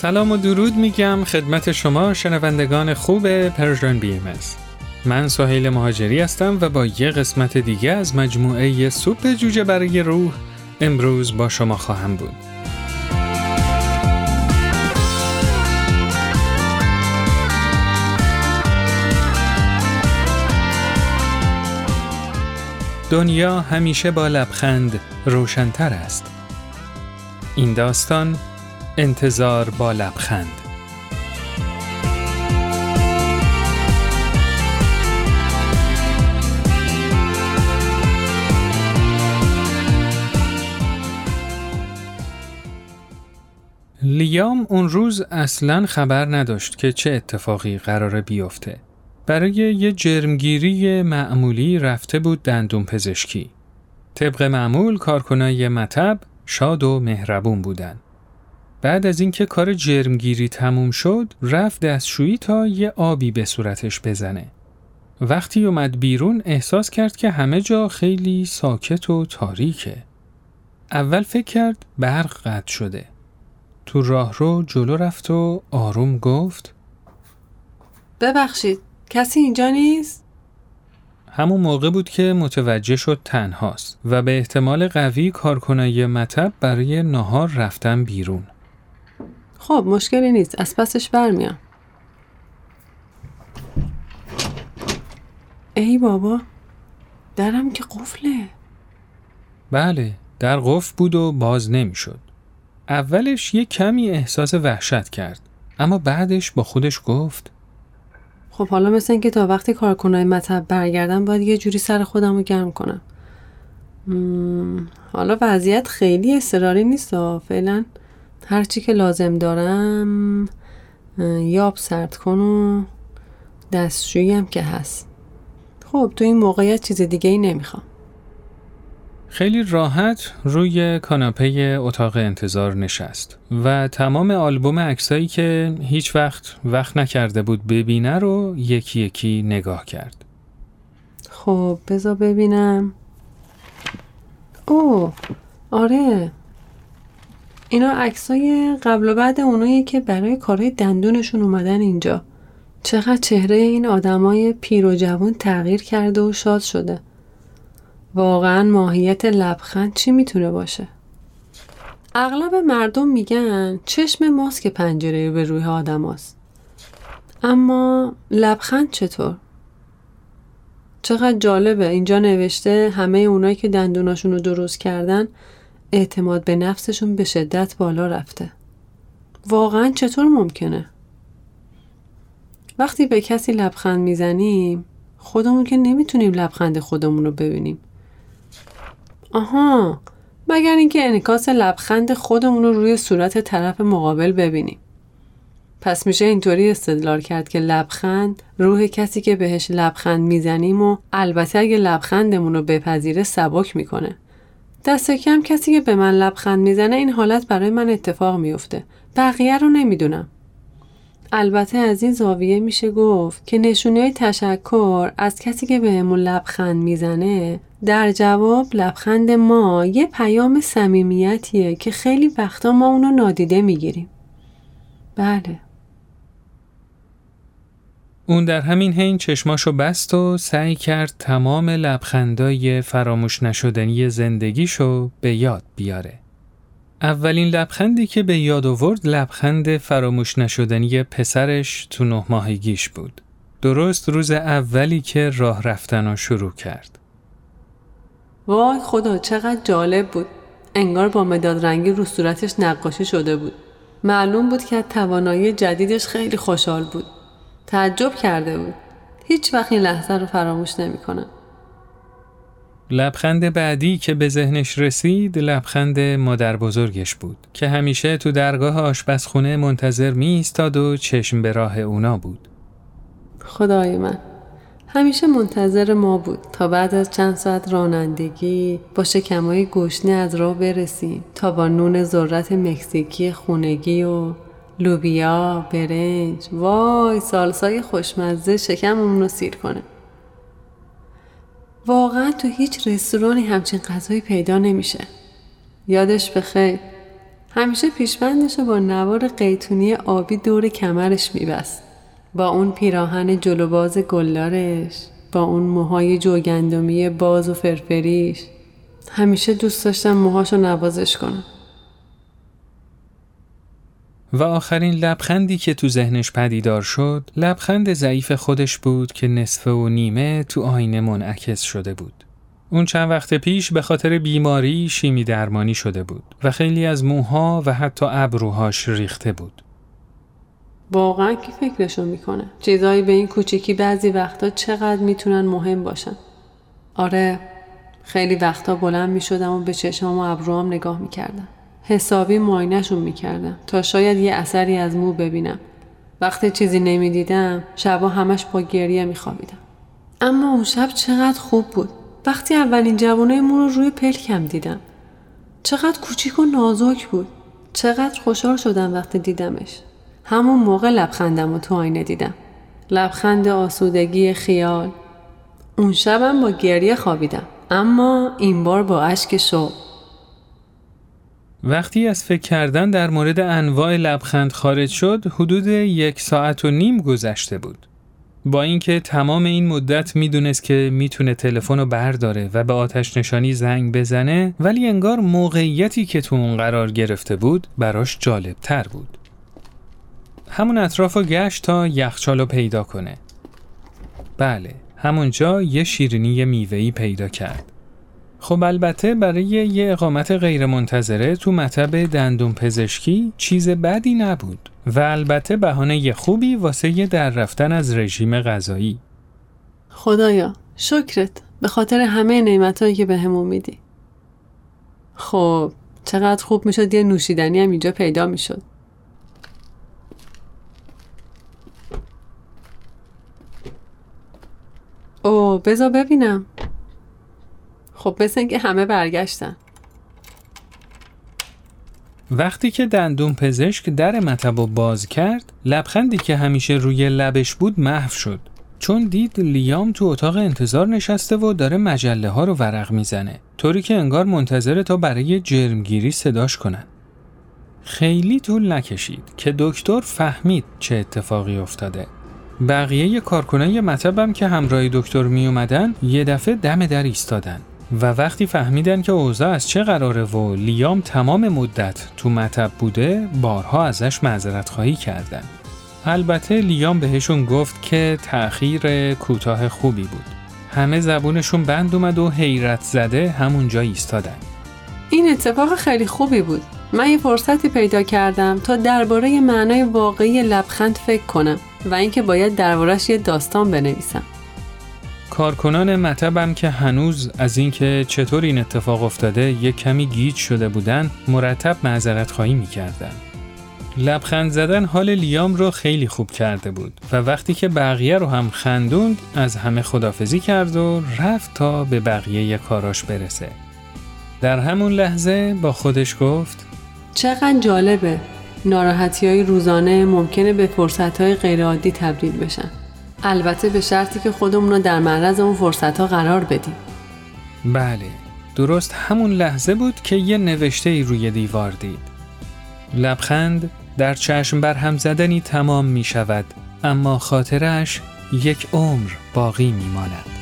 سلام و درود میگم خدمت شما شنوندگان خوب Persian BM من سهیل مهاجری هستم و با یه قسمت دیگه از مجموعه سوپ جوجه برای روح امروز با شما خواهم بود. دنیا همیشه با لبخند روشنتر است. این داستان انتظار با لبخند لیام اون روز اصلا خبر نداشت که چه اتفاقی قراره بیفته. برای یه جرمگیری معمولی رفته بود دندون پزشکی. طبق معمول کارکنای مطب شاد و مهربون بودن. بعد از اینکه کار جرمگیری تموم شد رفت دستشویی تا یه آبی به صورتش بزنه. وقتی اومد بیرون احساس کرد که همه جا خیلی ساکت و تاریکه. اول فکر کرد برق قطع شده. تو راه رو جلو رفت و آروم گفت ببخشید کسی اینجا نیست؟ همون موقع بود که متوجه شد تنهاست و به احتمال قوی کارکنای مطب برای نهار رفتن بیرون. خب مشکلی نیست از پسش برمیام. ای بابا درم که قفله بله در قفل بود و باز نمی‌شد. اولش یه کمی احساس وحشت کرد اما بعدش با خودش گفت خب حالا مثل اینکه تا وقتی کارکنای مطب برگردن باید یه جوری سر خودم رو گرم کنم حالا وضعیت خیلی اضطراری نیست فعلا هرچی که لازم دارم یاب سرد کن و دستشویی هم که هست خب تو این موقعیت چیز دیگه ای نمی‌خوام خیلی راحت روی کاناپه اتاق انتظار نشست و تمام آلبوم عکسایی که هیچ وقت وقت نکرده بود ببینه رو یکی یکی نگاه کرد. خب بذار ببینم. او آره اینا عکسای قبل و بعد اونایی که برای کارهای دندونشون اومدن اینجا. چقدر چهره این آدمای پیر و جوان تغییر کرده و شاد شده. واقعا ماهیت لبخند چی می‌تونه باشه؟ اغلب مردم میگن چشم ماست که پنجره به روی آدم هست. اما لبخند چطور؟ چقدر جالبه اینجا نوشته همه اونایی که دندوناشون رو درست کردن اعتماد به نفسشون به شدت بالا رفته. واقعا چطور ممکنه؟ وقتی به کسی لبخند می‌زنیم خودمون که نمی‌تونیم لبخند خودمون رو ببینیم. آها مگر اینکه انکاس لبخند خودمون رو روی صورت طرف مقابل ببینیم. پس میشه اینطوری استدلال کرد که لبخند روح کسی که بهش لبخند می‌زنیم و البته اگه لبخندمون رو بپذیره سبک می‌کنه. دست کم کسی که به من لبخند می‌زنه این حالت برای من اتفاق میفته. بقیه رو نمی‌دونم. البته از این زاویه میشه گفت که نشونه تشکر از کسی که بهمون لبخند می‌زنه در جواب لبخند ما یه پیام صمیمیتیه که خیلی وقتا ما اونو نادیده می‌گیریم. بله. اون در همین حین چشماشو بست و سعی کرد تمام لبخندای فراموش نشدنی زندگیشو به یاد بیاره. اولین لبخندی که به یاد آورد لبخند فراموش نشدنی پسرش تو نه ماهگیش بود. درست روز اولی که راه رفتن رو شروع کرد. وای خدا چقدر جالب بود. انگار با مداد رنگی رو صورتش نقاشی شده بود. معلوم بود که توانایی جدیدش خیلی خوشحال بود. تعجب کرده بود. هیچ وقت این لحظه رو فراموش نمی‌کنه. لبخند بعدی که به ذهنش رسید لبخند مادر بزرگش بود که همیشه تو درگاه آشپزخونه منتظر می ایستاد و چشم به راه اونا بود. خدای من همیشه منتظر ما بود تا بعد از چند ساعت رانندگی با شکمای گوشنه از راه برسیم تا با نون ذرت مکزیکی خونگی و لوبیا، برنج، وای سالسای خوشمزه شکممون رو سیر کنه. واقعا تو هیچ رستورانی همچین غذایی پیدا نمیشه. یادش بخیر همیشه پیشبندش رو با نوار قیتونی آبی دور کمرش میبست با اون پیراهن جلوباز گلارش با اون موهای جوگندمی باز و فرفریش همیشه دوست داشتم موهاشو نوازش کنم و آخرین لبخندی که تو ذهنش پدیدار شد لبخند ضعیف خودش بود که نصفه و نیمه تو آینه منعکس شده بود. اون چند وقت پیش به خاطر بیماری شیمی درمانی شده بود و خیلی از موها و حتی ابروهاش ریخته بود. واقعا کی فکرشو می‌کنه؟ چیزایی به این کوچیکی بعضی وقتا چقدر می‌تونن مهم باشن. آره خیلی وقتا بلند می‌شدم و به چشمام و ابروام نگاه می‌کردم. حسابی ماینشون می‌کردم تا شاید یه اثری از مو ببینم. وقتی چیزی نمی‌دیدم شبا همش با گریه میخوابیدم. اما اون شب چقدر خوب بود. وقتی اولین جوانه مو رو روی پلکم دیدم. چقدر کوچیک و نازک بود. چقدر خوشحال شدم وقتی دیدمش. همون موقع لبخندم و تو آینه دیدم. لبخند آسودگی خیال. اون شبم با گریه خوابیدم. اما این بار با اشک شوق. وقتی از فکر کردن در مورد انواع لبخند خارج شد حدود یک ساعت و نیم گذشته بود. با اینکه تمام این مدت می‌دونست که می‌تونه تلفن رو برداره و به آتش نشانی زنگ بزنه ولی انگار موقعیتی که تو اون قرار گرفته بود براش جالب تر بود. همون اطراف رو گشت تا یخچال رو پیدا کنه. بله، همونجا یه شیرینی میوهی پیدا کرد. خب البته برای یه اقامت غیرمنتظره تو مطب دندون پزشکی چیز بدی نبود و البته بهانه خوبی واسه در رفتن از رژیم غذایی. خدایا شکرت به خاطر همه نعمتهایی که بهمون به میدی. خب چقدر خوب می‌شد یه نوشیدنی هم اینجا پیدا می‌شد. او بذار ببینم خب مثل اینکه همه برگشتن. وقتی که دندون پزشک در مطب باز کرد لبخندی که همیشه روی لبش بود محو شد. چون دید لیام تو اتاق انتظار نشسته و داره مجله ها رو ورق می‌زنه. طوری که انگار منتظر تا برای جرمگیری صداش کنن. خیلی طول نکشید که دکتر فهمید چه اتفاقی افتاده. بقیه کارکنای مطبم که همراه دکتر می اومدن یه دفعه دم در ایستادن. و وقتی فهمیدن که اوضاع از چه قراره و لیام تمام مدت تو مطب بوده بارها ازش معذرت خواهی کردن. البته لیام بهشون گفت که تأخیر کوتاه خوبی بود. همه زبونشون بند اومد و حیرت زده همونجا ایستادن. این اتفاق خیلی خوبی بود. من یه فرصتی پیدا کردم تا درباره معنای واقعی لبخند فکر کنم و اینکه باید دربارش یه داستان بنویسم. کارکنان مطبم که هنوز از اینکه چطور این اتفاق افتاده یک کمی گیج شده بودن مرتب معذرت خواهی می‌کردن. لبخند زدن حال لیام رو خیلی خوب کرده بود و وقتی که بقیه رو هم خندوند از همه خدافزی کرد و رفت تا به بقیه کاراش برسه. در همون لحظه با خودش گفت چقدر جالبه ناراحتی های روزانه ممکنه به فرصت های غیرعادی تبدیل بشن. البته به شرطی که خودمون رو در معرض اون فرصت ها قرار بدیم بله درست همون لحظه بود که یه نوشته ای روی دیوار دید لبخند در چشم بر هم زدنی تمام می شود اما خاطرش یک عمر باقی می ماند.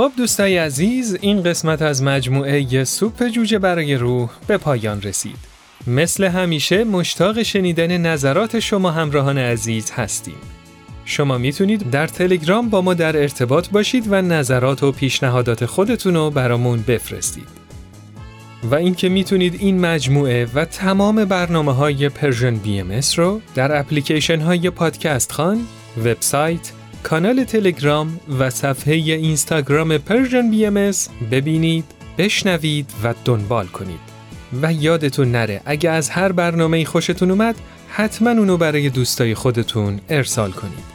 خب دوستای عزیز این قسمت از مجموعه سوپ جوجه برای روح به پایان رسید. مثل همیشه مشتاق شنیدن نظرات شما همراهان عزیز هستیم. شما می‌تونید در تلگرام با ما در ارتباط باشید و نظرات و پیشنهادات خودتون رو برامون بفرستید. و اینکه می‌تونید این مجموعه و تمام برنامه های Persian BM رو در اپلیکیشن های پادکست خوان، وبسایت، کانال تلگرام و صفحه اینستاگرام Persian BM ببینید، بشنوید و دنبال کنید. و یادتون نره اگه از هر برنامه خوشتون اومد حتما اونو برای دوستای خودتون ارسال کنید.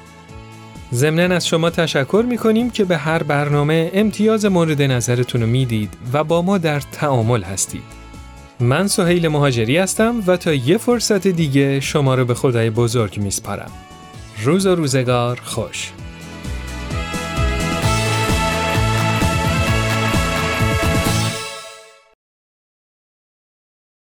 ضمنا از شما تشکر می‌کنیم که به هر برنامه امتیاز مورد نظرتون رو می‌دید و با ما در تعامل هستید. من سهیل مهاجری هستم و تا یه فرصت دیگه شما رو به خدای بزرگ میسپارم. روز و روزگار خوش.